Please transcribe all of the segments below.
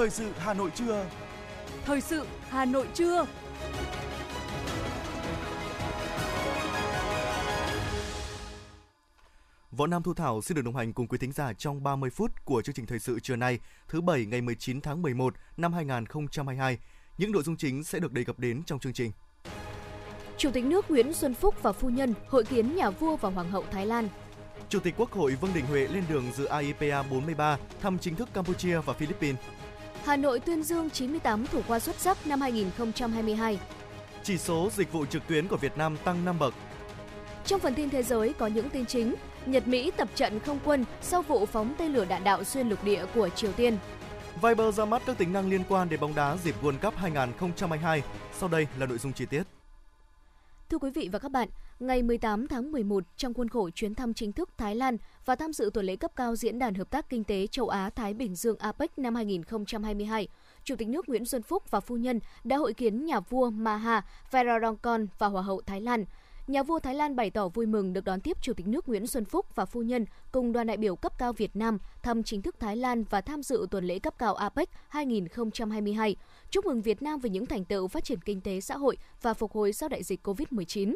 Thời sự Hà Nội trưa. Thời sự Hà Nội trưa. Võ Nam Thu Thảo xin được đồng hành cùng quý thính giả trong 30 phút của chương trình thời sự trưa nay, thứ bảy ngày 19 tháng 11 năm 2022. Những nội dung chính sẽ được đề cập đến trong chương trình. Chủ tịch nước Nguyễn Xuân Phúc và phu nhân hội kiến nhà vua và hoàng hậu Thái Lan. Chủ tịch Quốc hội Vương Đình Huệ lên đường dự AIPA 43 thăm chính thức Campuchia và Philippines. Hà Nội tuyên dương 98 thủ khoa xuất sắc năm 2022. Chỉ số dịch vụ trực tuyến của Việt Nam tăng 5 bậc. Trong phần tin thế giới có những tin chính, Nhật Mỹ tập trận không quân sau vụ phóng tên lửa đạn đạo xuyên lục địa của Triều Tiên. Viber ra mắt các tính năng liên quan đến bóng đá dịp World Cup 2022. Sau đây là nội dung chi tiết. Thưa quý vị và các bạn, ngày 18 tháng 11 trong khuôn khổ chuyến thăm chính thức Thái Lan và tham dự tuần lễ cấp cao Diễn đàn Hợp tác Kinh tế Châu Á-Thái Bình Dương APEC năm 2022, Chủ tịch nước Nguyễn Xuân Phúc và phu nhân đã hội kiến nhà vua Maha Vajiralongkorn và Hoàng hậu Thái Lan – Nhà vua Thái Lan bày tỏ vui mừng được đón tiếp Chủ tịch nước Nguyễn Xuân Phúc và phu nhân cùng đoàn đại biểu cấp cao Việt Nam thăm chính thức Thái Lan và tham dự tuần lễ cấp cao APEC 2022. Chúc mừng Việt Nam về những thành tựu phát triển kinh tế xã hội và phục hồi sau đại dịch COVID-19.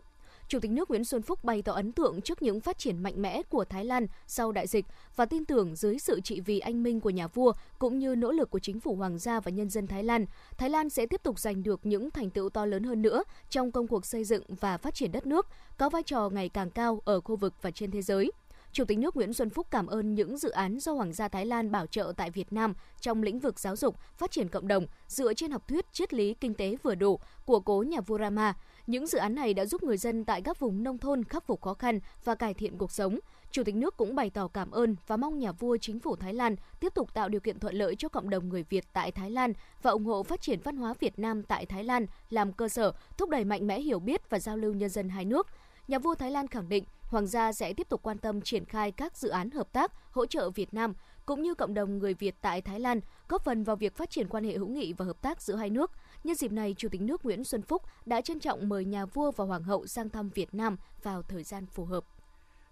Chủ tịch nước Nguyễn Xuân Phúc bày tỏ ấn tượng trước những phát triển mạnh mẽ của Thái Lan sau đại dịch và tin tưởng dưới sự trị vì anh minh của nhà vua cũng như nỗ lực của chính phủ hoàng gia và nhân dân Thái Lan, Thái Lan sẽ tiếp tục giành được những thành tựu to lớn hơn nữa trong công cuộc xây dựng và phát triển đất nước, có vai trò ngày càng cao ở khu vực và trên thế giới. Chủ tịch nước Nguyễn Xuân Phúc cảm ơn những dự án do Hoàng gia Thái Lan bảo trợ tại Việt Nam trong lĩnh vực giáo dục, phát triển cộng đồng dựa trên học thuyết triết lý kinh tế vừa đủ của cố nhà vua Rama. Những dự án này đã giúp người dân tại các vùng nông thôn khắc phục khó khăn và cải thiện cuộc sống. Chủ tịch nước cũng bày tỏ cảm ơn và mong nhà vua chính phủ Thái Lan tiếp tục tạo điều kiện thuận lợi cho cộng đồng người Việt tại Thái Lan và ủng hộ phát triển văn hóa Việt Nam tại Thái Lan làm cơ sở thúc đẩy mạnh mẽ hiểu biết và giao lưu nhân dân hai nước. Nhà vua Thái Lan khẳng định Hoàng gia sẽ tiếp tục quan tâm triển khai các dự án hợp tác, hỗ trợ Việt Nam cũng như cộng đồng người Việt tại Thái Lan, góp phần vào việc phát triển quan hệ hữu nghị và hợp tác giữa hai nước. Nhân dịp này, Chủ tịch nước Nguyễn Xuân Phúc đã trân trọng mời nhà vua và hoàng hậu sang thăm Việt Nam vào thời gian phù hợp.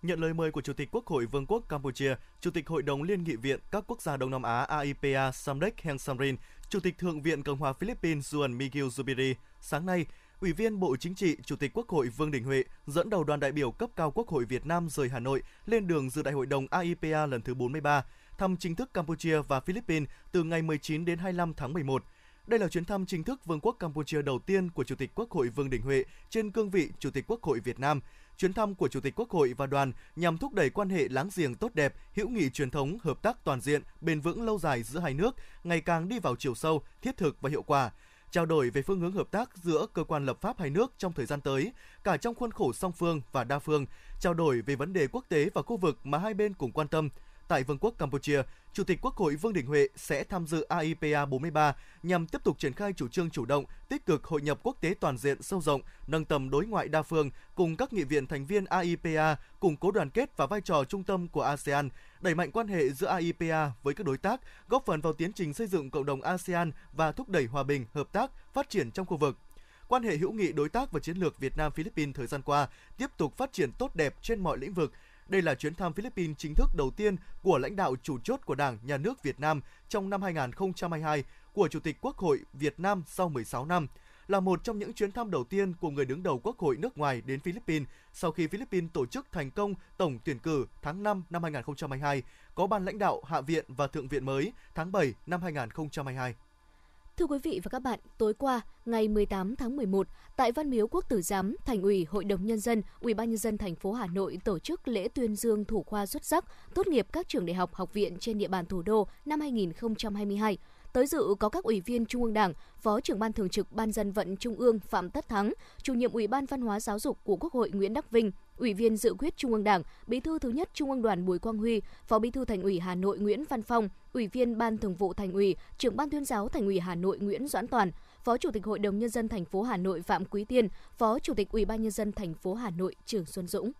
Nhận lời mời của Chủ tịch Quốc hội Vương quốc Campuchia, Chủ tịch Hội đồng Liên nghị viện các quốc gia Đông Nam Á AIPA Samdech Heng Samrin, Chủ tịch Thượng viện Cộng hòa Philippines Juan Miguel Zubiri, sáng nay, Ủy viên Bộ Chính trị, Chủ tịch Quốc hội Vương Đình Huệ dẫn đầu đoàn đại biểu cấp cao Quốc hội Việt Nam rời Hà Nội lên đường dự Đại hội đồng AIPA lần thứ 43, thăm chính thức Campuchia và Philippines từ ngày 19 đến 25 tháng 11. Đây là chuyến thăm chính thức Vương quốc Campuchia đầu tiên của Chủ tịch Quốc hội Vương Đình Huệ trên cương vị Chủ tịch Quốc hội Việt Nam. Chuyến thăm của Chủ tịch Quốc hội và đoàn nhằm thúc đẩy quan hệ láng giềng tốt đẹp, hữu nghị truyền thống, hợp tác toàn diện, bền vững lâu dài giữa hai nước, ngày càng đi vào chiều sâu, thiết thực và hiệu quả trao đổi về phương hướng hợp tác giữa cơ quan lập pháp hai nước trong thời gian tới, cả trong khuôn khổ song phương và đa phương, trao đổi về vấn đề quốc tế và khu vực mà hai bên cùng quan tâm, tại Vương quốc Campuchia, Chủ tịch Quốc hội Vương Đình Huệ sẽ tham dự AIPA 43 nhằm tiếp tục triển khai chủ trương chủ động, tích cực hội nhập quốc tế toàn diện sâu rộng, nâng tầm đối ngoại đa phương cùng các nghị viện thành viên AIPA củng cố đoàn kết và vai trò trung tâm của ASEAN, đẩy mạnh quan hệ giữa AIPA với các đối tác, góp phần vào tiến trình xây dựng cộng đồng ASEAN và thúc đẩy hòa bình, hợp tác, phát triển trong khu vực. Quan hệ hữu nghị đối tác và chiến lược Việt Nam Philippines thời gian qua tiếp tục phát triển tốt đẹp trên mọi lĩnh vực, đây là chuyến thăm Philippines chính thức đầu tiên của lãnh đạo chủ chốt của Đảng, Nhà nước Việt Nam trong năm 2022 của Chủ tịch Quốc hội Việt Nam sau 16 năm là một trong những chuyến thăm đầu tiên của người đứng đầu Quốc hội nước ngoài đến Philippines sau khi Philippines tổ chức thành công tổng tuyển cử tháng 5 năm 2022, có ban lãnh đạo Hạ viện và Thượng viện mới tháng 7 năm 2022. Thưa quý vị và các bạn, tối qua, ngày 18 tháng 11, tại Văn Miếu Quốc Tử Giám, Thành ủy, Hội đồng nhân dân, Ủy ban nhân dân thành phố Hà Nội tổ chức lễ tuyên dương thủ khoa xuất sắc tốt nghiệp các trường đại học, học viện trên địa bàn thủ đô năm 2022. Tới dự có các ủy viên Trung ương Đảng, Phó trưởng ban thường trực Ban dân vận Trung ương Phạm Tất Thắng, chủ nhiệm Ủy ban Văn hóa Giáo dục của Quốc hội Nguyễn Đắc Vinh, Ủy viên dự quyết Trung ương Đảng, Bí thư thứ nhất Trung ương Đoàn Bùi Quang Huy, Phó Bí thư Thành ủy Hà Nội Nguyễn Văn Phong, Ủy viên Ban Thường vụ Thành ủy, Trưởng ban Tuyên giáo Thành ủy Hà Nội Nguyễn Doãn Toàn, Phó Chủ tịch Hội đồng nhân dân thành phố Hà Nội Phạm Quý Tiên, Phó Chủ tịch Ủy ban nhân dân thành phố Hà Nội Trường Xuân Dũng.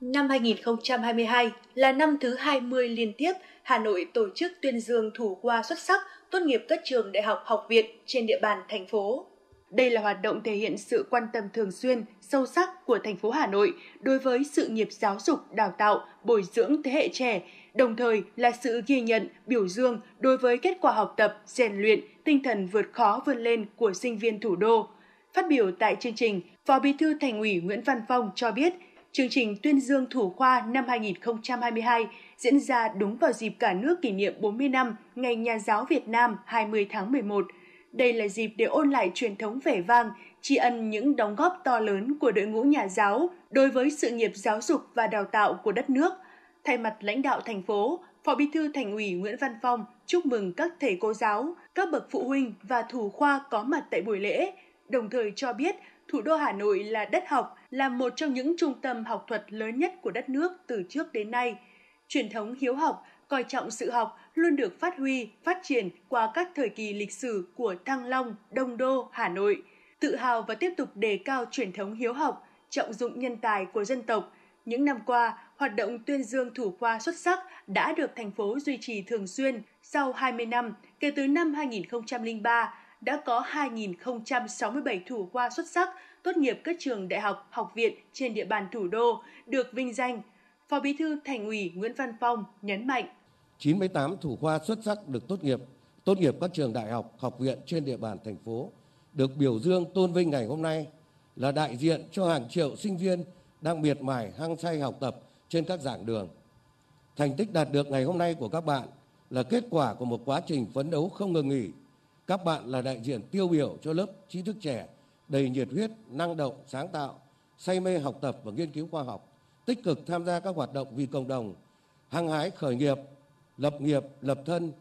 Năm 2022 là năm thứ 20 liên tiếp Hà Nội tổ chức tuyên dương thủ khoa xuất sắc tốt nghiệp các trường đại học học viện trên địa bàn thành phố. Đây là hoạt động thể hiện sự quan tâm thường xuyên, sâu sắc của thành phố Hà Nội đối với sự nghiệp giáo dục, đào tạo, bồi dưỡng thế hệ trẻ, đồng thời là sự ghi nhận, biểu dương đối với kết quả học tập, rèn luyện, tinh thần vượt khó vươn lên của sinh viên thủ đô. Phát biểu tại chương trình, Phó Bí thư Thành ủy Nguyễn Văn Phong cho biết, chương trình tuyên dương thủ khoa năm 2022 diễn ra đúng vào dịp cả nước kỷ niệm 40 năm Ngày Nhà giáo Việt Nam 20 tháng 11. Đây là dịp để ôn lại truyền thống vẻ vang, tri ân những đóng góp to lớn của đội ngũ nhà giáo đối với sự nghiệp giáo dục và đào tạo của đất nước. Thay mặt lãnh đạo thành phố, Phó Bí thư Thành ủy Nguyễn Văn Phong chúc mừng các thầy cô giáo, các bậc phụ huynh và thủ khoa có mặt tại buổi lễ, đồng thời cho biết thủ đô Hà Nội là đất học, là một trong những trung tâm học thuật lớn nhất của đất nước từ trước đến nay. Truyền thống hiếu học, coi trọng sự học luôn được phát huy, phát triển qua các thời kỳ lịch sử của Thăng Long, Đông Đô, Hà Nội. Tự hào và tiếp tục đề cao truyền thống hiếu học, trọng dụng nhân tài của dân tộc. Những năm qua, hoạt động tuyên dương thủ khoa xuất sắc đã được thành phố duy trì thường xuyên. Sau 20 năm, kể từ năm 2003, đã có 2.067 thủ khoa xuất sắc tốt nghiệp các trường đại học, học viện trên địa bàn thủ đô được vinh danh. Phó Bí thư Thành ủy Nguyễn Văn Phong nhấn mạnh. 98 thủ khoa xuất sắc được tốt nghiệp, tốt nghiệp các trường đại học, học viện trên địa bàn thành phố được biểu dương tôn vinh ngày hôm nay là đại diện cho hàng triệu sinh viên đang miệt mài hăng say học tập trên các giảng đường. Thành tích đạt được ngày hôm nay của các bạn là kết quả của một quá trình phấn đấu không ngừng nghỉ. Các bạn là đại diện tiêu biểu cho lớp trí thức trẻ đầy nhiệt huyết, năng động, sáng tạo, say mê học tập và nghiên cứu khoa học, tích cực tham gia các hoạt động vì cộng đồng, hăng hái khởi nghiệp, lập nghiệp, lập thân.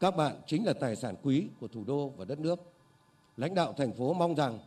Các bạn chính là tài sản quý của thủ đô và đất nước. Lãnh đạo thành phố mong rằng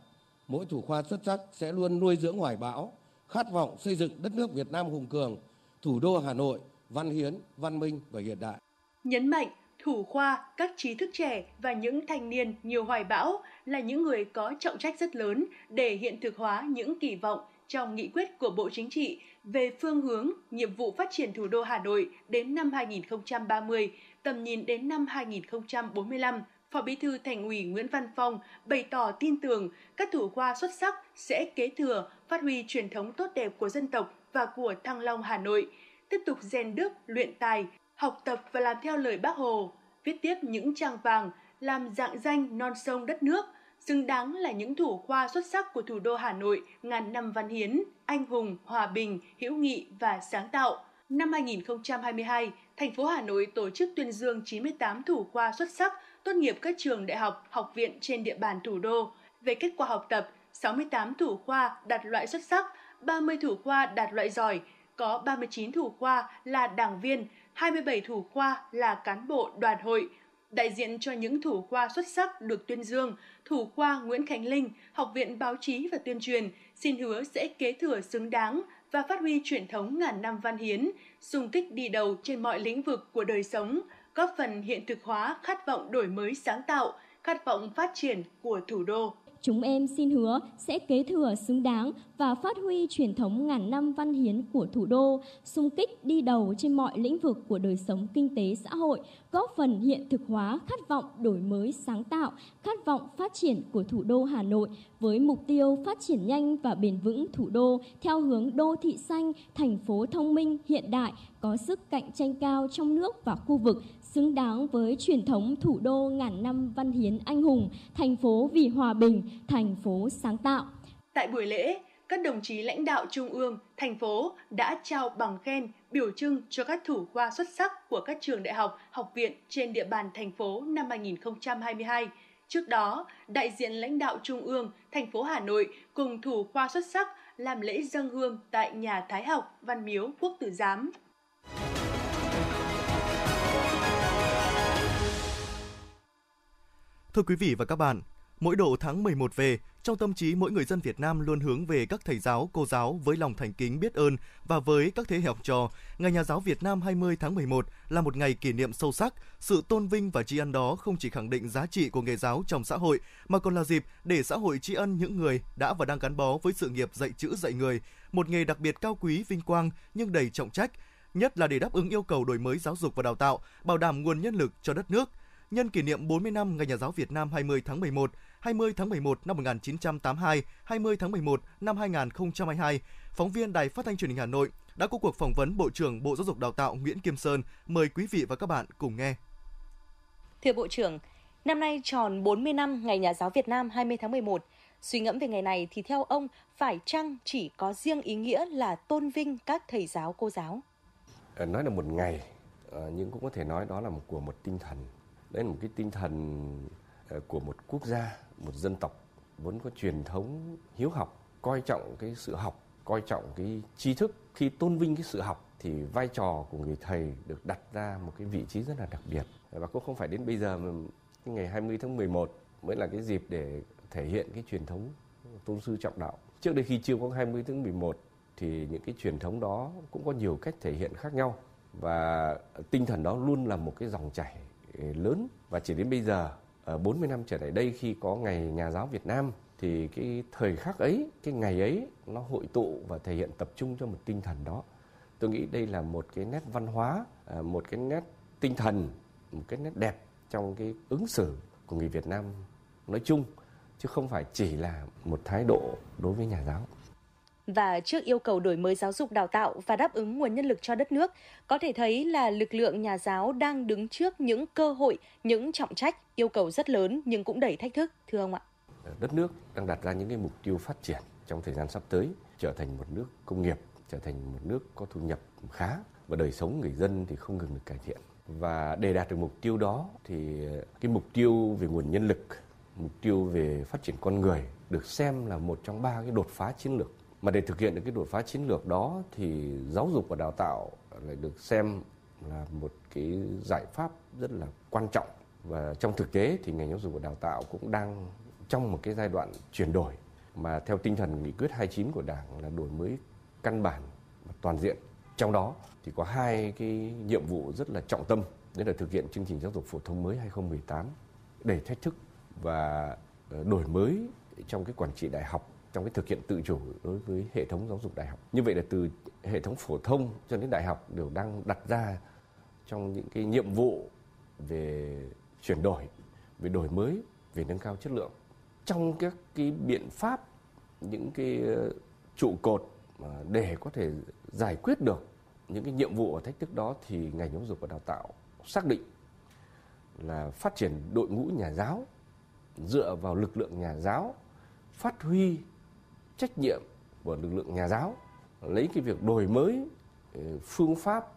mỗi thủ khoa xuất sắc sẽ luôn nuôi dưỡng hoài bão, khát vọng xây dựng đất nước Việt Nam hùng cường, thủ đô Hà Nội văn hiến, văn minh và hiện đại. Nhấn mạnh thủ khoa, các trí thức trẻ và những thanh niên nhiều hoài bão là những người có trọng trách rất lớn để hiện thực hóa những kỳ vọng trong nghị quyết của Bộ Chính trị về phương hướng, nhiệm vụ phát triển thủ đô Hà Nội đến năm 2030, tầm nhìn đến năm 2045. Phó Bí thư Thành ủy Nguyễn Văn Phong bày tỏ tin tưởng các thủ khoa xuất sắc sẽ kế thừa, phát huy truyền thống tốt đẹp của dân tộc và của Thăng Long Hà Nội, tiếp tục rèn đức, luyện tài, học tập và làm theo lời Bác Hồ, viết tiếp những trang vàng, làm dạng danh non sông đất nước, xứng đáng là những thủ khoa xuất sắc của thủ đô Hà Nội ngàn năm văn hiến, anh hùng, hòa bình, hữu nghị và sáng tạo. Năm 2022, thành phố Hà Nội tổ chức tuyên dương 98 thủ khoa xuất sắc tốt nghiệp các trường đại học, học viện trên địa bàn thủ đô. Về kết quả học tập, 68 thủ khoa đạt loại xuất sắc, 30 thủ khoa đạt loại giỏi, có 39 thủ khoa là đảng viên, 27 thủ khoa là cán bộ đoàn hội. Đại diện cho những thủ khoa xuất sắc được tuyên dương, thủ khoa Nguyễn Khánh Linh, Học viện Báo chí và Tuyên truyền xin hứa sẽ kế thừa xứng đáng và phát huy truyền thống ngàn năm văn hiến, xung kích đi đầu trên mọi lĩnh vực của đời sống, góp phần hiện thực hóa khát vọng đổi mới sáng tạo, khát vọng phát triển của thủ đô. Chúng em xin hứa sẽ kế thừa xứng đáng và phát huy truyền thống ngàn năm văn hiến của thủ đô, xung kích đi đầu trên mọi lĩnh vực của đời sống kinh tế xã hội, góp phần hiện thực hóa khát vọng đổi mới sáng tạo, khát vọng phát triển của thủ đô Hà Nội với mục tiêu phát triển nhanh và bền vững thủ đô theo hướng đô thị xanh, thành phố thông minh hiện đại, có sức cạnh tranh cao trong nước và khu vực, xứng đáng với truyền thống thủ đô ngàn năm văn hiến anh hùng, thành phố vì hòa bình, thành phố sáng tạo. Tại buổi lễ, các đồng chí lãnh đạo trung ương, thành phố đã trao bằng khen, biểu trưng cho các thủ khoa xuất sắc của các trường đại học, học viện trên địa bàn thành phố năm 2022. Trước đó, đại diện lãnh đạo trung ương, thành phố Hà Nội cùng thủ khoa xuất sắc làm lễ dân hương tại nhà Thái học Văn Miếu Quốc Tử Giám. Thưa quý vị và các bạn, mỗi độ tháng 11 về, trong tâm trí mỗi người dân Việt Nam luôn hướng về các thầy giáo, cô giáo với lòng thành kính biết ơn và với các thế hệ học trò, Ngày Nhà giáo Việt Nam 20 tháng 11 là một ngày kỷ niệm sâu sắc. Sự tôn vinh và tri ân đó không chỉ khẳng định giá trị của nghề giáo trong xã hội, mà còn là dịp để xã hội tri ân những người đã và đang gắn bó với sự nghiệp dạy chữ dạy người, một nghề đặc biệt cao quý vinh quang nhưng đầy trọng trách, nhất là để đáp ứng yêu cầu đổi mới giáo dục và đào tạo, bảo đảm nguồn nhân lực cho đất nước – nhân kỷ niệm 40 năm Ngày Nhà giáo Việt Nam 20 tháng 11, 20 tháng 11 năm 1982, 20 tháng 11 năm 2022, phóng viên Đài Phát thanh Truyền hình Hà Nội đã có cuộc phỏng vấn Bộ trưởng Bộ Giáo dục Đào tạo Nguyễn Kim Sơn. Mời quý vị và các bạn cùng nghe. Thưa Bộ trưởng, năm nay tròn 40 năm Ngày Nhà giáo Việt Nam 20 tháng 11. Suy ngẫm về ngày này thì theo ông phải chăng chỉ có riêng ý nghĩa là tôn vinh các thầy giáo cô giáo? Ờ, nói là một ngày ờ, nhưng cũng có thể nói đó là một của một tinh thần. Đấy là một cái tinh thần ờ, của một quốc gia, một dân tộc vốn có truyền thống hiếu học, coi trọng cái sự học, coi trọng cái tri thức. Khi tôn vinh cái sự học thì vai trò của người thầy được đặt ra một cái vị trí rất là đặc biệt và cũng không phải đến bây giờ mà ngày 20 tháng 11 mới là cái dịp để thể hiện cái truyền thống tôn sư trọng đạo. Trước đây khi chưa có 20 tháng 11 thì những cái truyền thống đó cũng có nhiều cách thể hiện khác nhau và tinh thần đó luôn là một cái dòng chảy ờ, lớn và chỉ đến bây giờ Ờ, 40 năm trở lại đây khi có ngày nhà giáo Việt Nam thì cái thời khắc ấy, cái ngày ấy nó hội tụ và thể hiện tập trung cho một tinh thần đó. Tôi nghĩ đây là một cái nét văn hóa, ờ, một cái nét tinh thần, một cái nét đẹp trong cái ứng xử của người Việt Nam nói chung chứ không phải chỉ là một thái độ đối với nhà giáo. Và trước yêu cầu đổi mới giáo dục đào tạo và đáp ứng nguồn nhân lực cho đất nước, có thể thấy là lực lượng nhà giáo đang đứng trước những cơ hội, những trọng trách, yêu cầu rất lớn nhưng cũng đầy thách thức, thưa ông ạ. Đất nước đang đặt ra những cái mục tiêu phát triển trong thời gian sắp tới, trở thành một nước công nghiệp, trở thành một nước có thu nhập khá và đời sống người dân thì không ngừng được cải thiện. Và để đạt được mục tiêu đó thì cái mục tiêu về nguồn nhân lực mục tiêu về phát triển con người được xem là một trong ba cái đột phá chiến lược mà để thực hiện được cái đột phá chiến lược đó thì giáo dục và đào tạo lại được xem là một cái giải pháp rất là quan trọng. Và trong thực tế thì ngành giáo dục và đào tạo cũng đang trong một cái giai đoạn chuyển đổi. Mà theo tinh thần nghị quyết 29 của Đảng là đổi mới căn bản và toàn diện. Trong đó thì có hai cái nhiệm vụ rất là trọng tâm, đấy là thực hiện chương trình giáo dục phổ thông mới 2018 để thách thức và ờ, đổi mới trong cái quản trị đại học trong cái thực hiện tự chủ đối với hệ thống giáo dục đại học. Như vậy là từ hệ thống phổ thông cho đến đại học đều đang đặt ra trong những cái nhiệm vụ về chuyển đổi, về đổi mới, về nâng cao chất lượng. Trong các cái biện pháp, những cái ờ, trụ cột để có thể giải quyết được những cái nhiệm vụ và thách thức đó thì ngành giáo dục và đào tạo xác định là phát triển đội ngũ nhà giáo dựa vào lực lượng nhà giáo phát huy trách nhiệm của lực lượng nhà giáo lấy cái việc đổi mới ờ, phương pháp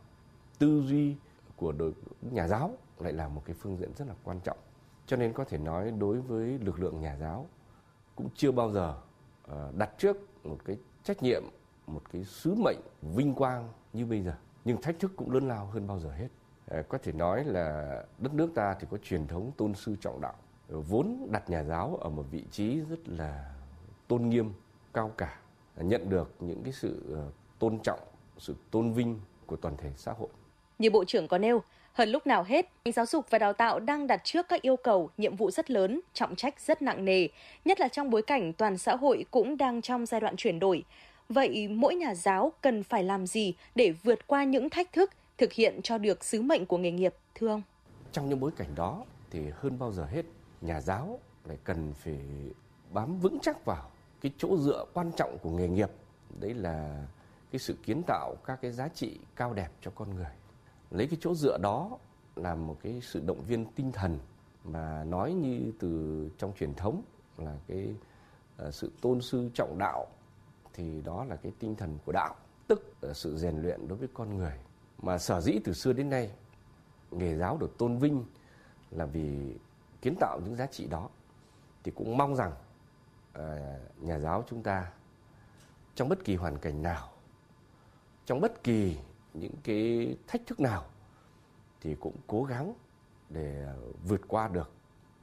tư duy của đội nhà giáo lại là một cái phương diện rất là quan trọng. Cho nên có thể nói đối với lực lượng nhà giáo cũng chưa bao giờ ờ, đặt trước một cái trách nhiệm một cái sứ mệnh vinh quang như bây giờ. Nhưng thách thức cũng lớn lao hơn bao giờ hết. Ờ, có thể nói là đất nước ta thì có truyền thống tôn sư trọng đạo vốn đặt nhà giáo ở một vị trí rất là tôn nghiêm, cao cả, nhận được những cái sự ờ, tôn trọng, sự tôn vinh của toàn thể xã hội. Như Bộ trưởng có nêu, hơn lúc nào hết, ngành giáo dục và đào tạo đang đặt trước các yêu cầu, nhiệm vụ rất lớn, trọng trách rất nặng nề, nhất là trong bối cảnh toàn xã hội cũng đang trong giai đoạn chuyển đổi. Vậy mỗi nhà giáo cần phải làm gì để vượt qua những thách thức, thực hiện cho được sứ mệnh của nghề nghiệp, thưa ông? Trong những bối cảnh đó thì hơn bao giờ hết, nhà giáo lại cần phải bám vững chắc vào cái chỗ dựa quan trọng của nghề nghiệp đấy là cái sự kiến tạo các cái giá trị cao đẹp cho con người. Lấy cái chỗ dựa đó làm một cái sự động viên tinh thần mà nói như từ trong truyền thống là cái uh, sự tôn sư trọng đạo thì đó là cái tinh thần của đạo tức là sự rèn luyện đối với con người. Mà sở dĩ từ xưa đến nay nghề giáo được tôn vinh là vì kiến tạo những giá trị đó thì cũng mong rằng Ờ, nhà giáo chúng ta trong bất kỳ hoàn cảnh nào trong bất kỳ những cái thách thức nào thì cũng cố gắng để vượt qua được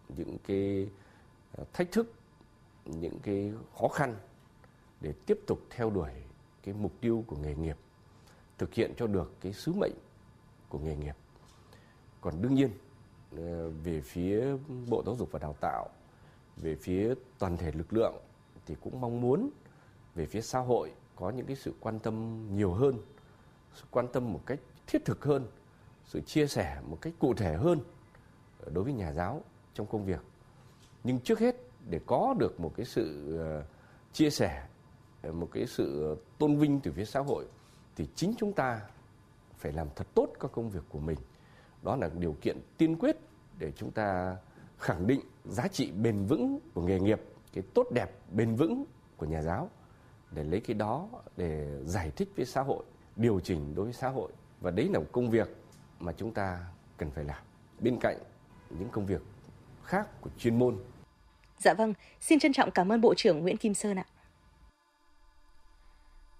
những cái ờ, thách thức những cái khó khăn để tiếp tục theo đuổi cái mục tiêu của nghề nghiệp thực hiện cho được cái sứ mệnh của nghề nghiệp. Còn đương nhiên ờ, về phía Bộ Giáo dục và Đào tạo, về phía toàn thể lực lượng thì cũng mong muốn về phía xã hội có những cái sự quan tâm nhiều hơn, sự quan tâm một cách thiết thực hơn, sự chia sẻ một cách cụ thể hơn đối với nhà giáo trong công việc. Nhưng trước hết để có được một cái sự ờ, chia sẻ ờ, một cái sự tôn vinh từ phía xã hội thì chính chúng ta phải làm thật tốt các công việc của mình đó là điều kiện tiên quyết để chúng ta khẳng định giá trị bền vững của nghề nghiệp cái tốt đẹp bền vững của nhà giáo để lấy cái đó để giải thích với xã hội điều chỉnh đối với xã hội và đấy là một công việc mà chúng ta cần phải làm bên cạnh những công việc khác của chuyên môn. Dạ vâng, xin trân trọng cảm ơn Bộ trưởng Nguyễn Kim Sơn ạ.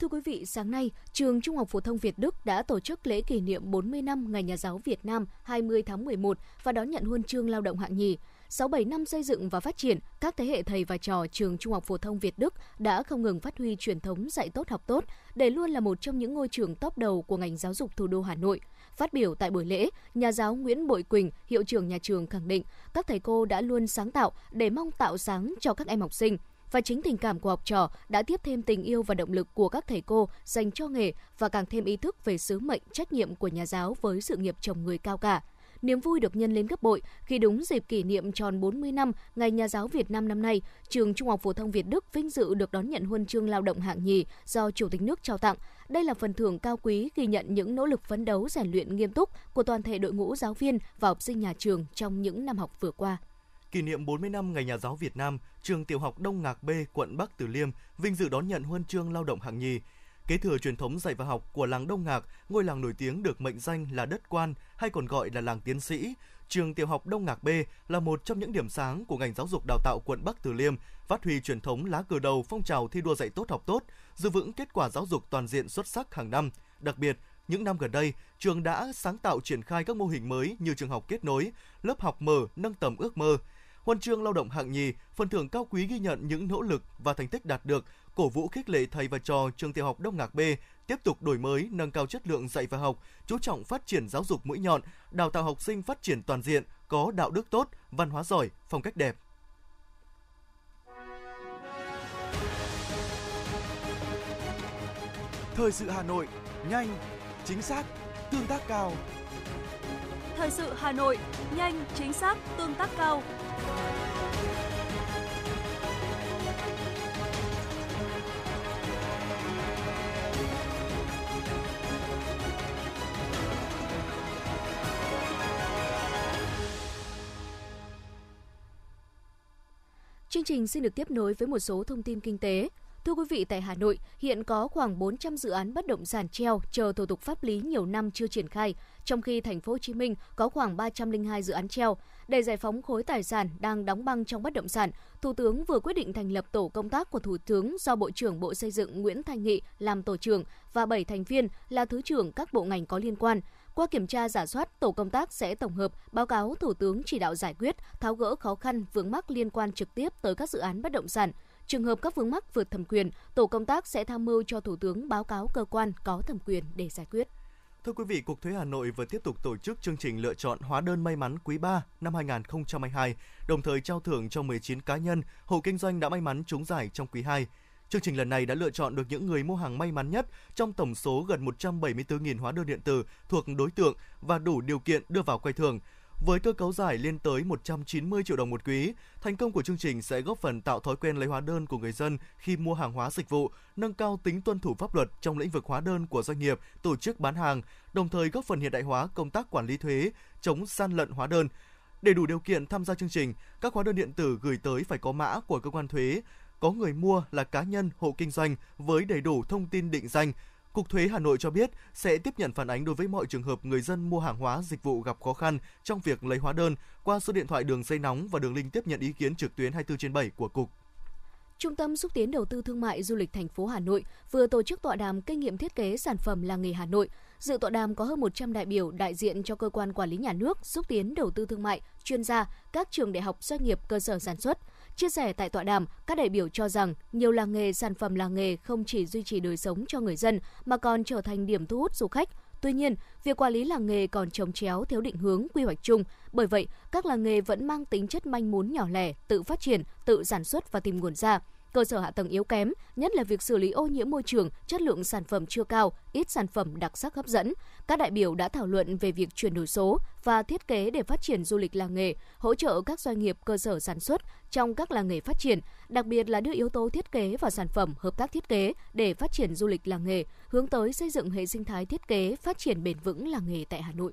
Thưa quý vị, sáng nay, trường Trung học phổ thông Việt Đức đã tổ chức lễ kỷ niệm 40 năm Ngày Nhà giáo Việt Nam 20 tháng 11 và đón nhận huân chương lao động hạng nhì. 67 năm xây dựng và phát triển, các thế hệ thầy và trò trường Trung học phổ thông Việt Đức đã không ngừng phát huy truyền thống dạy tốt học tốt, để luôn là một trong những ngôi trường top đầu của ngành giáo dục thủ đô Hà Nội. Phát biểu tại buổi lễ, nhà giáo Nguyễn Bội Quỳnh, hiệu trưởng nhà trường khẳng định các thầy cô đã luôn sáng tạo để mong tạo sáng cho các em học sinh và chính tình cảm của học trò đã tiếp thêm tình yêu và động lực của các thầy cô dành cho nghề và càng thêm ý thức về sứ mệnh trách nhiệm của nhà giáo với sự nghiệp chồng người cao cả. Niềm vui được nhân lên gấp bội khi đúng dịp kỷ niệm tròn 40 năm Ngày Nhà giáo Việt Nam năm nay, trường Trung học phổ thông Việt Đức vinh dự được đón nhận huân chương lao động hạng nhì do Chủ tịch nước trao tặng. Đây là phần thưởng cao quý ghi nhận những nỗ lực phấn đấu rèn luyện nghiêm túc của toàn thể đội ngũ giáo viên và học sinh nhà trường trong những năm học vừa qua. Kỷ niệm 40 năm Ngày Nhà giáo Việt Nam, trường tiểu học Đông Ngạc B, quận Bắc Từ Liêm vinh dự đón nhận huân chương lao động hạng nhì. Kế thừa truyền thống dạy và học của làng Đông Ngạc, ngôi làng nổi tiếng được mệnh danh là đất quan hay còn gọi là làng tiến sĩ, trường tiểu học Đông Ngạc B là một trong những điểm sáng của ngành giáo dục đào tạo quận Bắc Từ Liêm, phát huy truyền thống lá cờ đầu phong trào thi đua dạy tốt học tốt, giữ vững kết quả giáo dục toàn diện xuất sắc hàng năm. Đặc biệt, những năm gần đây, trường đã sáng tạo triển khai các mô hình mới như trường học kết nối, lớp học mở nâng tầm ước mơ, Huân chương lao động hạng nhì, phần thưởng cao quý ghi nhận những nỗ lực và thành tích đạt được, cổ vũ khích lệ thầy và trò trường tiểu học Đông Ngạc B tiếp tục đổi mới, nâng cao chất lượng dạy và học, chú trọng phát triển giáo dục mũi nhọn, đào tạo học sinh phát triển toàn diện, có đạo đức tốt, văn hóa giỏi, phong cách đẹp. Thời sự Hà Nội, nhanh, chính xác, tương tác cao. Thời sự Hà Nội, nhanh, chính xác, tương tác cao. Chương trình xin được tiếp nối với một số thông tin kinh tế. Thưa quý vị, tại Hà Nội, hiện có khoảng 400 dự án bất động sản treo chờ thủ tục pháp lý nhiều năm chưa triển khai, trong khi thành phố Hồ Chí Minh có khoảng 302 dự án treo. Để giải phóng khối tài sản đang đóng băng trong bất động sản, Thủ tướng vừa quyết định thành lập tổ công tác của Thủ tướng do Bộ trưởng Bộ Xây dựng Nguyễn Thanh Nghị làm tổ trưởng và 7 thành viên là thứ trưởng các bộ ngành có liên quan. Qua kiểm tra giả soát, tổ công tác sẽ tổng hợp báo cáo Thủ tướng chỉ đạo giải quyết, tháo gỡ khó khăn vướng mắc liên quan trực tiếp tới các dự án bất động sản. Trường hợp các vướng mắc vượt thẩm quyền, tổ công tác sẽ tham mưu cho Thủ tướng báo cáo cơ quan có thẩm quyền để giải quyết. Thưa quý vị, Cục Thuế Hà Nội vừa tiếp tục tổ chức chương trình lựa chọn hóa đơn may mắn quý 3 năm 2022, đồng thời trao thưởng cho 19 cá nhân, hộ kinh doanh đã may mắn trúng giải trong quý 2. Chương trình lần này đã lựa chọn được những người mua hàng may mắn nhất trong tổng số gần 174.000 hóa đơn điện tử thuộc đối tượng và đủ điều kiện đưa vào quay thưởng. Với cơ cấu giải lên tới 190 triệu đồng một quý, thành công của chương trình sẽ góp phần tạo thói quen lấy hóa đơn của người dân khi mua hàng hóa dịch vụ, nâng cao tính tuân thủ pháp luật trong lĩnh vực hóa đơn của doanh nghiệp, tổ chức bán hàng, đồng thời góp phần hiện đại hóa công tác quản lý thuế, chống gian lận hóa đơn. Để đủ điều kiện tham gia chương trình, các hóa đơn điện tử gửi tới phải có mã của cơ quan thuế, có người mua là cá nhân, hộ kinh doanh với đầy đủ thông tin định danh. Cục Thuế Hà Nội cho biết sẽ tiếp nhận phản ánh đối với mọi trường hợp người dân mua hàng hóa dịch vụ gặp khó khăn trong việc lấy hóa đơn qua số điện thoại đường dây nóng và đường link tiếp nhận ý kiến trực tuyến 24 trên 7 của Cục. Trung tâm xúc tiến đầu tư thương mại du lịch thành phố Hà Nội vừa tổ chức tọa đàm kinh nghiệm thiết kế sản phẩm làng nghề Hà Nội. Dự tọa đàm có hơn 100 đại biểu đại diện cho cơ quan quản lý nhà nước, xúc tiến đầu tư thương mại, chuyên gia, các trường đại học doanh nghiệp cơ sở sản xuất. Chia sẻ tại tọa đàm, các đại biểu cho rằng nhiều làng nghề, sản phẩm làng nghề không chỉ duy trì đời sống cho người dân mà còn trở thành điểm thu hút du khách. Tuy nhiên, việc quản lý làng nghề còn trồng chéo thiếu định hướng quy hoạch chung. Bởi vậy, các làng nghề vẫn mang tính chất manh mún nhỏ lẻ, tự phát triển, tự sản xuất và tìm nguồn ra cơ sở hạ tầng yếu kém, nhất là việc xử lý ô nhiễm môi trường, chất lượng sản phẩm chưa cao, ít sản phẩm đặc sắc hấp dẫn. Các đại biểu đã thảo luận về việc chuyển đổi số và thiết kế để phát triển du lịch làng nghề, hỗ trợ các doanh nghiệp cơ sở sản xuất trong các làng nghề phát triển, đặc biệt là đưa yếu tố thiết kế vào sản phẩm hợp tác thiết kế để phát triển du lịch làng nghề, hướng tới xây dựng hệ sinh thái thiết kế phát triển bền vững làng nghề tại Hà Nội.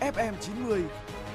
FM 90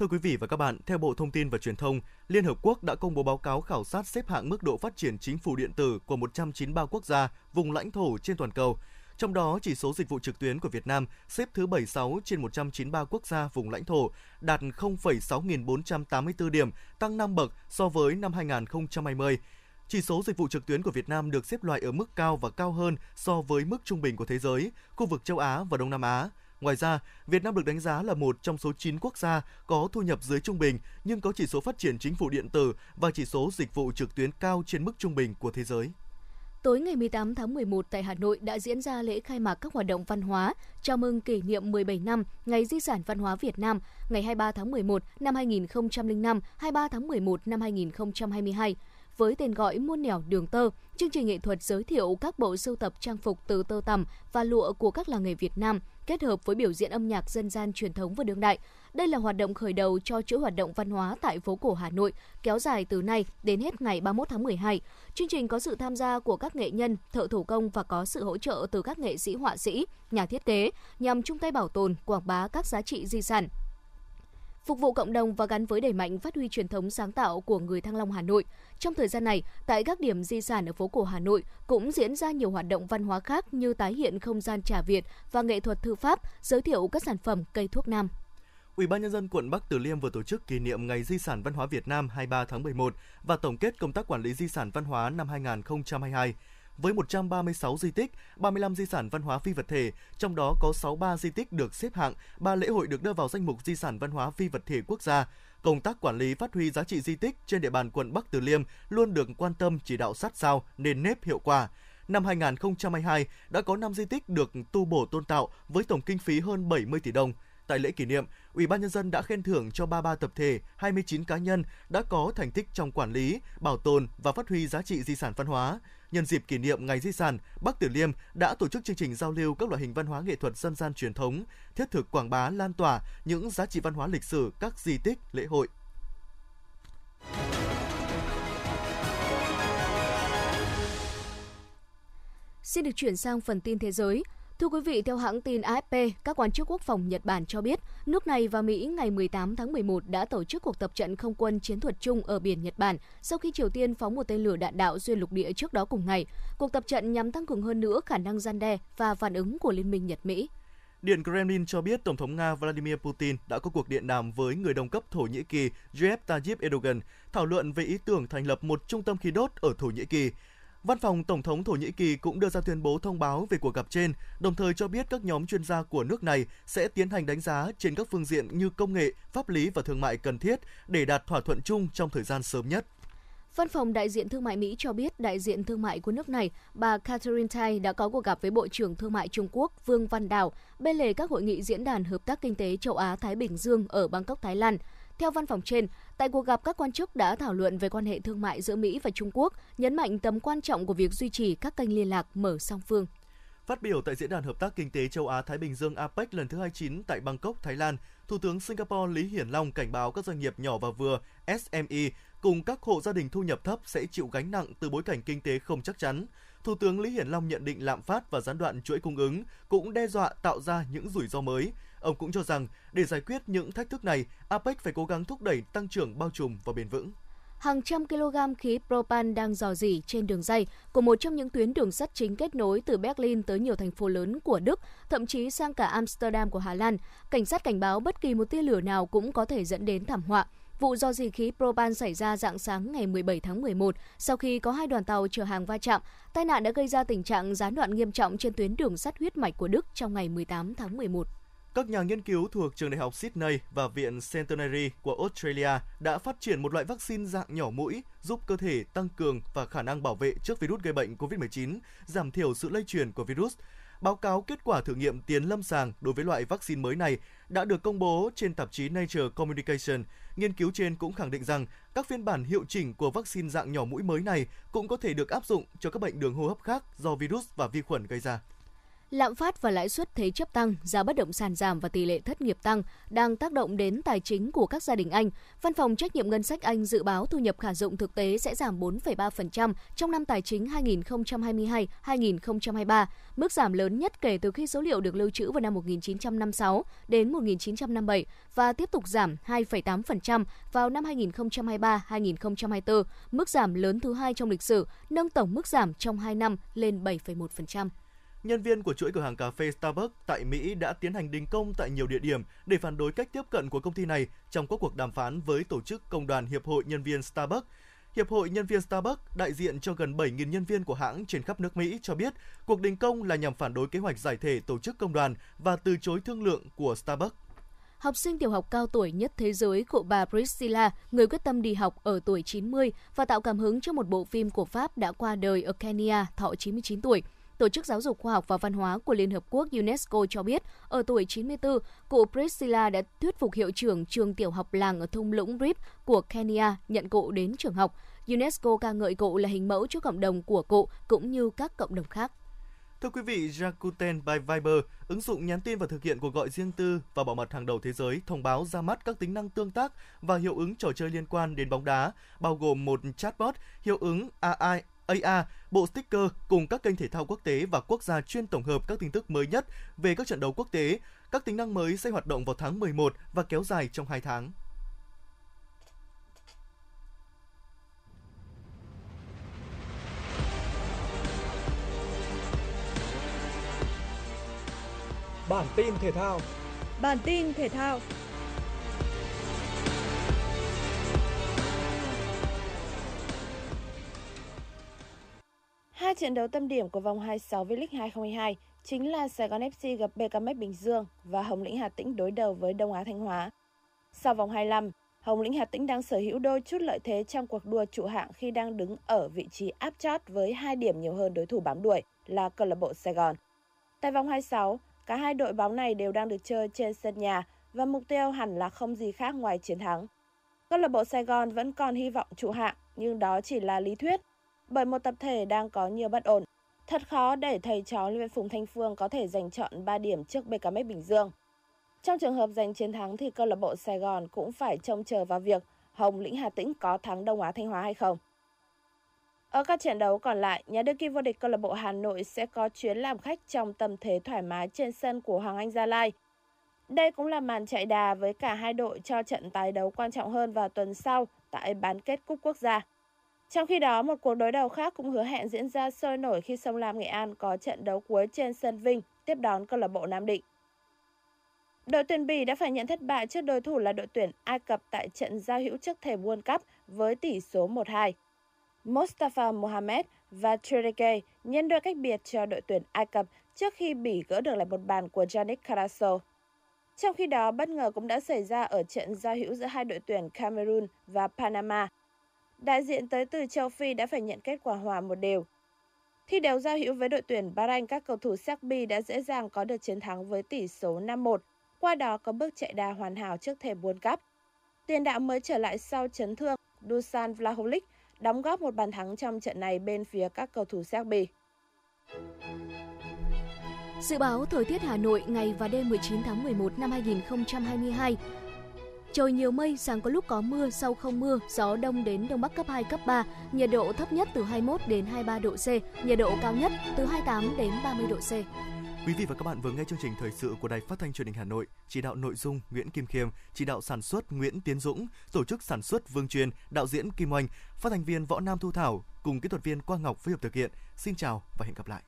Thưa quý vị và các bạn, theo Bộ Thông tin và Truyền thông, Liên Hợp Quốc đã công bố báo cáo khảo sát xếp hạng mức độ phát triển chính phủ điện tử của 193 quốc gia, vùng lãnh thổ trên toàn cầu. Trong đó, chỉ số dịch vụ trực tuyến của Việt Nam xếp thứ 76 trên 193 quốc gia vùng lãnh thổ, đạt 0,6484 điểm, tăng 5 bậc so với năm 2020. Chỉ số dịch vụ trực tuyến của Việt Nam được xếp loại ở mức cao và cao hơn so với mức trung bình của thế giới, khu vực châu Á và Đông Nam Á. Ngoài ra, Việt Nam được đánh giá là một trong số 9 quốc gia có thu nhập dưới trung bình nhưng có chỉ số phát triển chính phủ điện tử và chỉ số dịch vụ trực tuyến cao trên mức trung bình của thế giới. Tối ngày 18 tháng 11 tại Hà Nội đã diễn ra lễ khai mạc các hoạt động văn hóa chào mừng kỷ niệm 17 năm Ngày Di sản Văn hóa Việt Nam ngày 23 tháng 11 năm 2005, 23 tháng 11 năm 2022 với tên gọi Muôn nẻo đường tơ. Chương trình nghệ thuật giới thiệu các bộ sưu tập trang phục từ tơ tằm và lụa của các làng nghề Việt Nam, kết hợp với biểu diễn âm nhạc dân gian truyền thống và đương đại. Đây là hoạt động khởi đầu cho chuỗi hoạt động văn hóa tại phố cổ Hà Nội, kéo dài từ nay đến hết ngày 31 tháng 12. Chương trình có sự tham gia của các nghệ nhân, thợ thủ công và có sự hỗ trợ từ các nghệ sĩ họa sĩ, nhà thiết kế nhằm chung tay bảo tồn, quảng bá các giá trị di sản, phục vụ cộng đồng và gắn với đẩy mạnh phát huy truyền thống sáng tạo của người Thăng Long Hà Nội. Trong thời gian này, tại các điểm di sản ở phố cổ Hà Nội cũng diễn ra nhiều hoạt động văn hóa khác như tái hiện không gian trà Việt và nghệ thuật thư pháp, giới thiệu các sản phẩm cây thuốc nam. Ủy ban nhân dân quận Bắc Từ Liêm vừa tổ chức kỷ niệm Ngày Di sản văn hóa Việt Nam 23 tháng 11 và tổng kết công tác quản lý di sản văn hóa năm 2022 với 136 di tích, 35 di sản văn hóa phi vật thể, trong đó có 63 di tích được xếp hạng, 3 lễ hội được đưa vào danh mục di sản văn hóa phi vật thể quốc gia. Công tác quản lý phát huy giá trị di tích trên địa bàn quận Bắc Từ Liêm luôn được quan tâm chỉ đạo sát sao, nền nếp hiệu quả. Năm 2022 đã có 5 di tích được tu bổ tôn tạo với tổng kinh phí hơn 70 tỷ đồng. Tại lễ kỷ niệm, Ủy ban nhân dân đã khen thưởng cho 33 tập thể, 29 cá nhân đã có thành tích trong quản lý, bảo tồn và phát huy giá trị di sản văn hóa. Nhân dịp kỷ niệm Ngày Di sản, Bắc Từ Liêm đã tổ chức chương trình giao lưu các loại hình văn hóa nghệ thuật dân gian truyền thống, thiết thực quảng bá lan tỏa những giá trị văn hóa lịch sử các di tích, lễ hội. Xin được chuyển sang phần tin thế giới. Thưa quý vị, theo hãng tin AFP, các quan chức quốc phòng Nhật Bản cho biết, nước này và Mỹ ngày 18 tháng 11 đã tổ chức cuộc tập trận không quân chiến thuật chung ở biển Nhật Bản sau khi Triều Tiên phóng một tên lửa đạn đạo xuyên lục địa trước đó cùng ngày. Cuộc tập trận nhằm tăng cường hơn nữa khả năng gian đe và phản ứng của Liên minh Nhật-Mỹ. Điện Kremlin cho biết Tổng thống Nga Vladimir Putin đã có cuộc điện đàm với người đồng cấp Thổ Nhĩ Kỳ Recep Tayyip Erdogan thảo luận về ý tưởng thành lập một trung tâm khí đốt ở Thổ Nhĩ Kỳ. Văn phòng Tổng thống Thổ Nhĩ Kỳ cũng đưa ra tuyên bố thông báo về cuộc gặp trên, đồng thời cho biết các nhóm chuyên gia của nước này sẽ tiến hành đánh giá trên các phương diện như công nghệ, pháp lý và thương mại cần thiết để đạt thỏa thuận chung trong thời gian sớm nhất. Văn phòng đại diện thương mại Mỹ cho biết đại diện thương mại của nước này, bà Catherine Tai đã có cuộc gặp với Bộ trưởng Thương mại Trung Quốc Vương Văn Đào bên lề các hội nghị diễn đàn hợp tác kinh tế châu Á Thái Bình Dương ở Bangkok, Thái Lan. Theo văn phòng trên, tại cuộc gặp các quan chức đã thảo luận về quan hệ thương mại giữa Mỹ và Trung Quốc, nhấn mạnh tầm quan trọng của việc duy trì các kênh liên lạc mở song phương. Phát biểu tại Diễn đàn Hợp tác Kinh tế Châu Á-Thái Bình Dương APEC lần thứ 29 tại Bangkok, Thái Lan, Thủ tướng Singapore Lý Hiển Long cảnh báo các doanh nghiệp nhỏ và vừa SME cùng các hộ gia đình thu nhập thấp sẽ chịu gánh nặng từ bối cảnh kinh tế không chắc chắn. Thủ tướng Lý Hiển Long nhận định lạm phát và gián đoạn chuỗi cung ứng cũng đe dọa tạo ra những rủi ro mới. Ông cũng cho rằng để giải quyết những thách thức này, APEC phải cố gắng thúc đẩy tăng trưởng bao trùm và bền vững hàng trăm kg khí propan đang dò dỉ trên đường dây của một trong những tuyến đường sắt chính kết nối từ Berlin tới nhiều thành phố lớn của Đức, thậm chí sang cả Amsterdam của Hà Lan. Cảnh sát cảnh báo bất kỳ một tia lửa nào cũng có thể dẫn đến thảm họa. Vụ do dì khí propan xảy ra dạng sáng ngày 17 tháng 11 sau khi có hai đoàn tàu chở hàng va chạm. Tai nạn đã gây ra tình trạng gián đoạn nghiêm trọng trên tuyến đường sắt huyết mạch của Đức trong ngày 18 tháng 11. Các nhà nghiên cứu thuộc trường đại học Sydney và viện Centenary của Australia đã phát triển một loại vaccine dạng nhỏ mũi giúp cơ thể tăng cường và khả năng bảo vệ trước virus gây bệnh COVID-19, giảm thiểu sự lây truyền của virus. Báo cáo kết quả thử nghiệm tiền lâm sàng đối với loại vaccine mới này đã được công bố trên tạp chí Nature Communication. Nghiên cứu trên cũng khẳng định rằng các phiên bản hiệu chỉnh của vaccine dạng nhỏ mũi mới này cũng có thể được áp dụng cho các bệnh đường hô hấp khác do virus và vi khuẩn gây ra. Lạm phát và lãi suất thế chấp tăng, giá bất động sản giảm và tỷ lệ thất nghiệp tăng đang tác động đến tài chính của các gia đình Anh. Văn phòng trách nhiệm ngân sách Anh dự báo thu nhập khả dụng thực tế sẽ giảm 4,3% trong năm tài chính 2022-2023, mức giảm lớn nhất kể từ khi số liệu được lưu trữ vào năm 1956 đến 1957 và tiếp tục giảm 2,8% vào năm 2023-2024, mức giảm lớn thứ hai trong lịch sử, nâng tổng mức giảm trong 2 năm lên 7,1%. Nhân viên của chuỗi cửa hàng cà phê Starbucks tại Mỹ đã tiến hành đình công tại nhiều địa điểm để phản đối cách tiếp cận của công ty này trong các cuộc đàm phán với tổ chức Công đoàn Hiệp hội Nhân viên Starbucks. Hiệp hội Nhân viên Starbucks, đại diện cho gần 7.000 nhân viên của hãng trên khắp nước Mỹ cho biết cuộc đình công là nhằm phản đối kế hoạch giải thể tổ chức công đoàn và từ chối thương lượng của Starbucks học sinh tiểu học cao tuổi nhất thế giới của bà Priscilla, người quyết tâm đi học ở tuổi 90 và tạo cảm hứng cho một bộ phim của Pháp đã qua đời ở Kenya, thọ 99 tuổi. Tổ chức Giáo dục Khoa học và Văn hóa của Liên Hợp Quốc UNESCO cho biết, ở tuổi 94, cụ Priscilla đã thuyết phục hiệu trưởng trường tiểu học làng ở thung lũng Rip của Kenya nhận cụ đến trường học. UNESCO ca ngợi cụ là hình mẫu cho cộng đồng của cụ cũng như các cộng đồng khác. Thưa quý vị, Rakuten by Viber, ứng dụng nhắn tin và thực hiện cuộc gọi riêng tư và bảo mật hàng đầu thế giới thông báo ra mắt các tính năng tương tác và hiệu ứng trò chơi liên quan đến bóng đá, bao gồm một chatbot, hiệu ứng AI AA, bộ sticker cùng các kênh thể thao quốc tế và quốc gia chuyên tổng hợp các tin tức mới nhất về các trận đấu quốc tế. Các tính năng mới sẽ hoạt động vào tháng 11 và kéo dài trong 2 tháng. Bản tin thể thao Bản tin thể thao Hai trận đấu tâm điểm của vòng 26 V-League 2022 chính là Sài Gòn FC gặp BKM Bình Dương và Hồng Lĩnh Hà Tĩnh đối đầu với Đông Á Thanh Hóa. Sau vòng 25, Hồng Lĩnh Hà Tĩnh đang sở hữu đôi chút lợi thế trong cuộc đua trụ hạng khi đang đứng ở vị trí áp chót với 2 điểm nhiều hơn đối thủ bám đuổi là câu lạc bộ Sài Gòn. Tại vòng 26, cả hai đội bóng này đều đang được chơi trên sân nhà và mục tiêu hẳn là không gì khác ngoài chiến thắng. Câu lạc bộ Sài Gòn vẫn còn hy vọng trụ hạng, nhưng đó chỉ là lý thuyết bởi một tập thể đang có nhiều bất ổn. Thật khó để thầy trò Lê Phùng Thanh Phương có thể giành chọn 3 điểm trước BKM Bình Dương. Trong trường hợp giành chiến thắng thì câu lạc bộ Sài Gòn cũng phải trông chờ vào việc Hồng Lĩnh Hà Tĩnh có thắng Đông Á Thanh Hóa hay không. Ở các trận đấu còn lại, nhà đương kim vô địch câu lạc bộ Hà Nội sẽ có chuyến làm khách trong tâm thế thoải mái trên sân của Hoàng Anh Gia Lai. Đây cũng là màn chạy đà với cả hai đội cho trận tái đấu quan trọng hơn vào tuần sau tại bán kết Cúp Quốc gia. Trong khi đó, một cuộc đối đầu khác cũng hứa hẹn diễn ra sôi nổi khi Sông Lam Nghệ An có trận đấu cuối trên sân Vinh tiếp đón câu lạc bộ Nam Định. Đội tuyển Bỉ đã phải nhận thất bại trước đối thủ là đội tuyển Ai Cập tại trận giao hữu trước thềm World Cup với tỷ số 1-2. Mustafa Mohamed và Trezeguet nhân đôi cách biệt cho đội tuyển Ai Cập trước khi Bỉ gỡ được lại một bàn của Yannick Carrasco. Trong khi đó, bất ngờ cũng đã xảy ra ở trận giao hữu giữa hai đội tuyển Cameroon và Panama – đại diện tới từ châu Phi đã phải nhận kết quả hòa một đều. Thi đấu giao hữu với đội tuyển Bahrain, các cầu thủ Serbia đã dễ dàng có được chiến thắng với tỷ số 5-1, qua đó có bước chạy đà hoàn hảo trước thềm World Cup. Tiền đạo mới trở lại sau chấn thương, Dusan Vlahovic đóng góp một bàn thắng trong trận này bên phía các cầu thủ Serbia. Dự báo thời tiết Hà Nội ngày và đêm 19 tháng 11 năm 2022 Trời nhiều mây, sáng có lúc có mưa, sau không mưa, gió đông đến đông bắc cấp 2, cấp 3, nhiệt độ thấp nhất từ 21 đến 23 độ C, nhiệt độ cao nhất từ 28 đến 30 độ C. Quý vị và các bạn vừa nghe chương trình thời sự của Đài Phát thanh Truyền hình Hà Nội, chỉ đạo nội dung Nguyễn Kim Khiêm, chỉ đạo sản xuất Nguyễn Tiến Dũng, tổ chức sản xuất Vương Truyền, đạo diễn Kim Oanh, phát thanh viên Võ Nam Thu Thảo cùng kỹ thuật viên Quang Ngọc phối hợp thực hiện. Xin chào và hẹn gặp lại.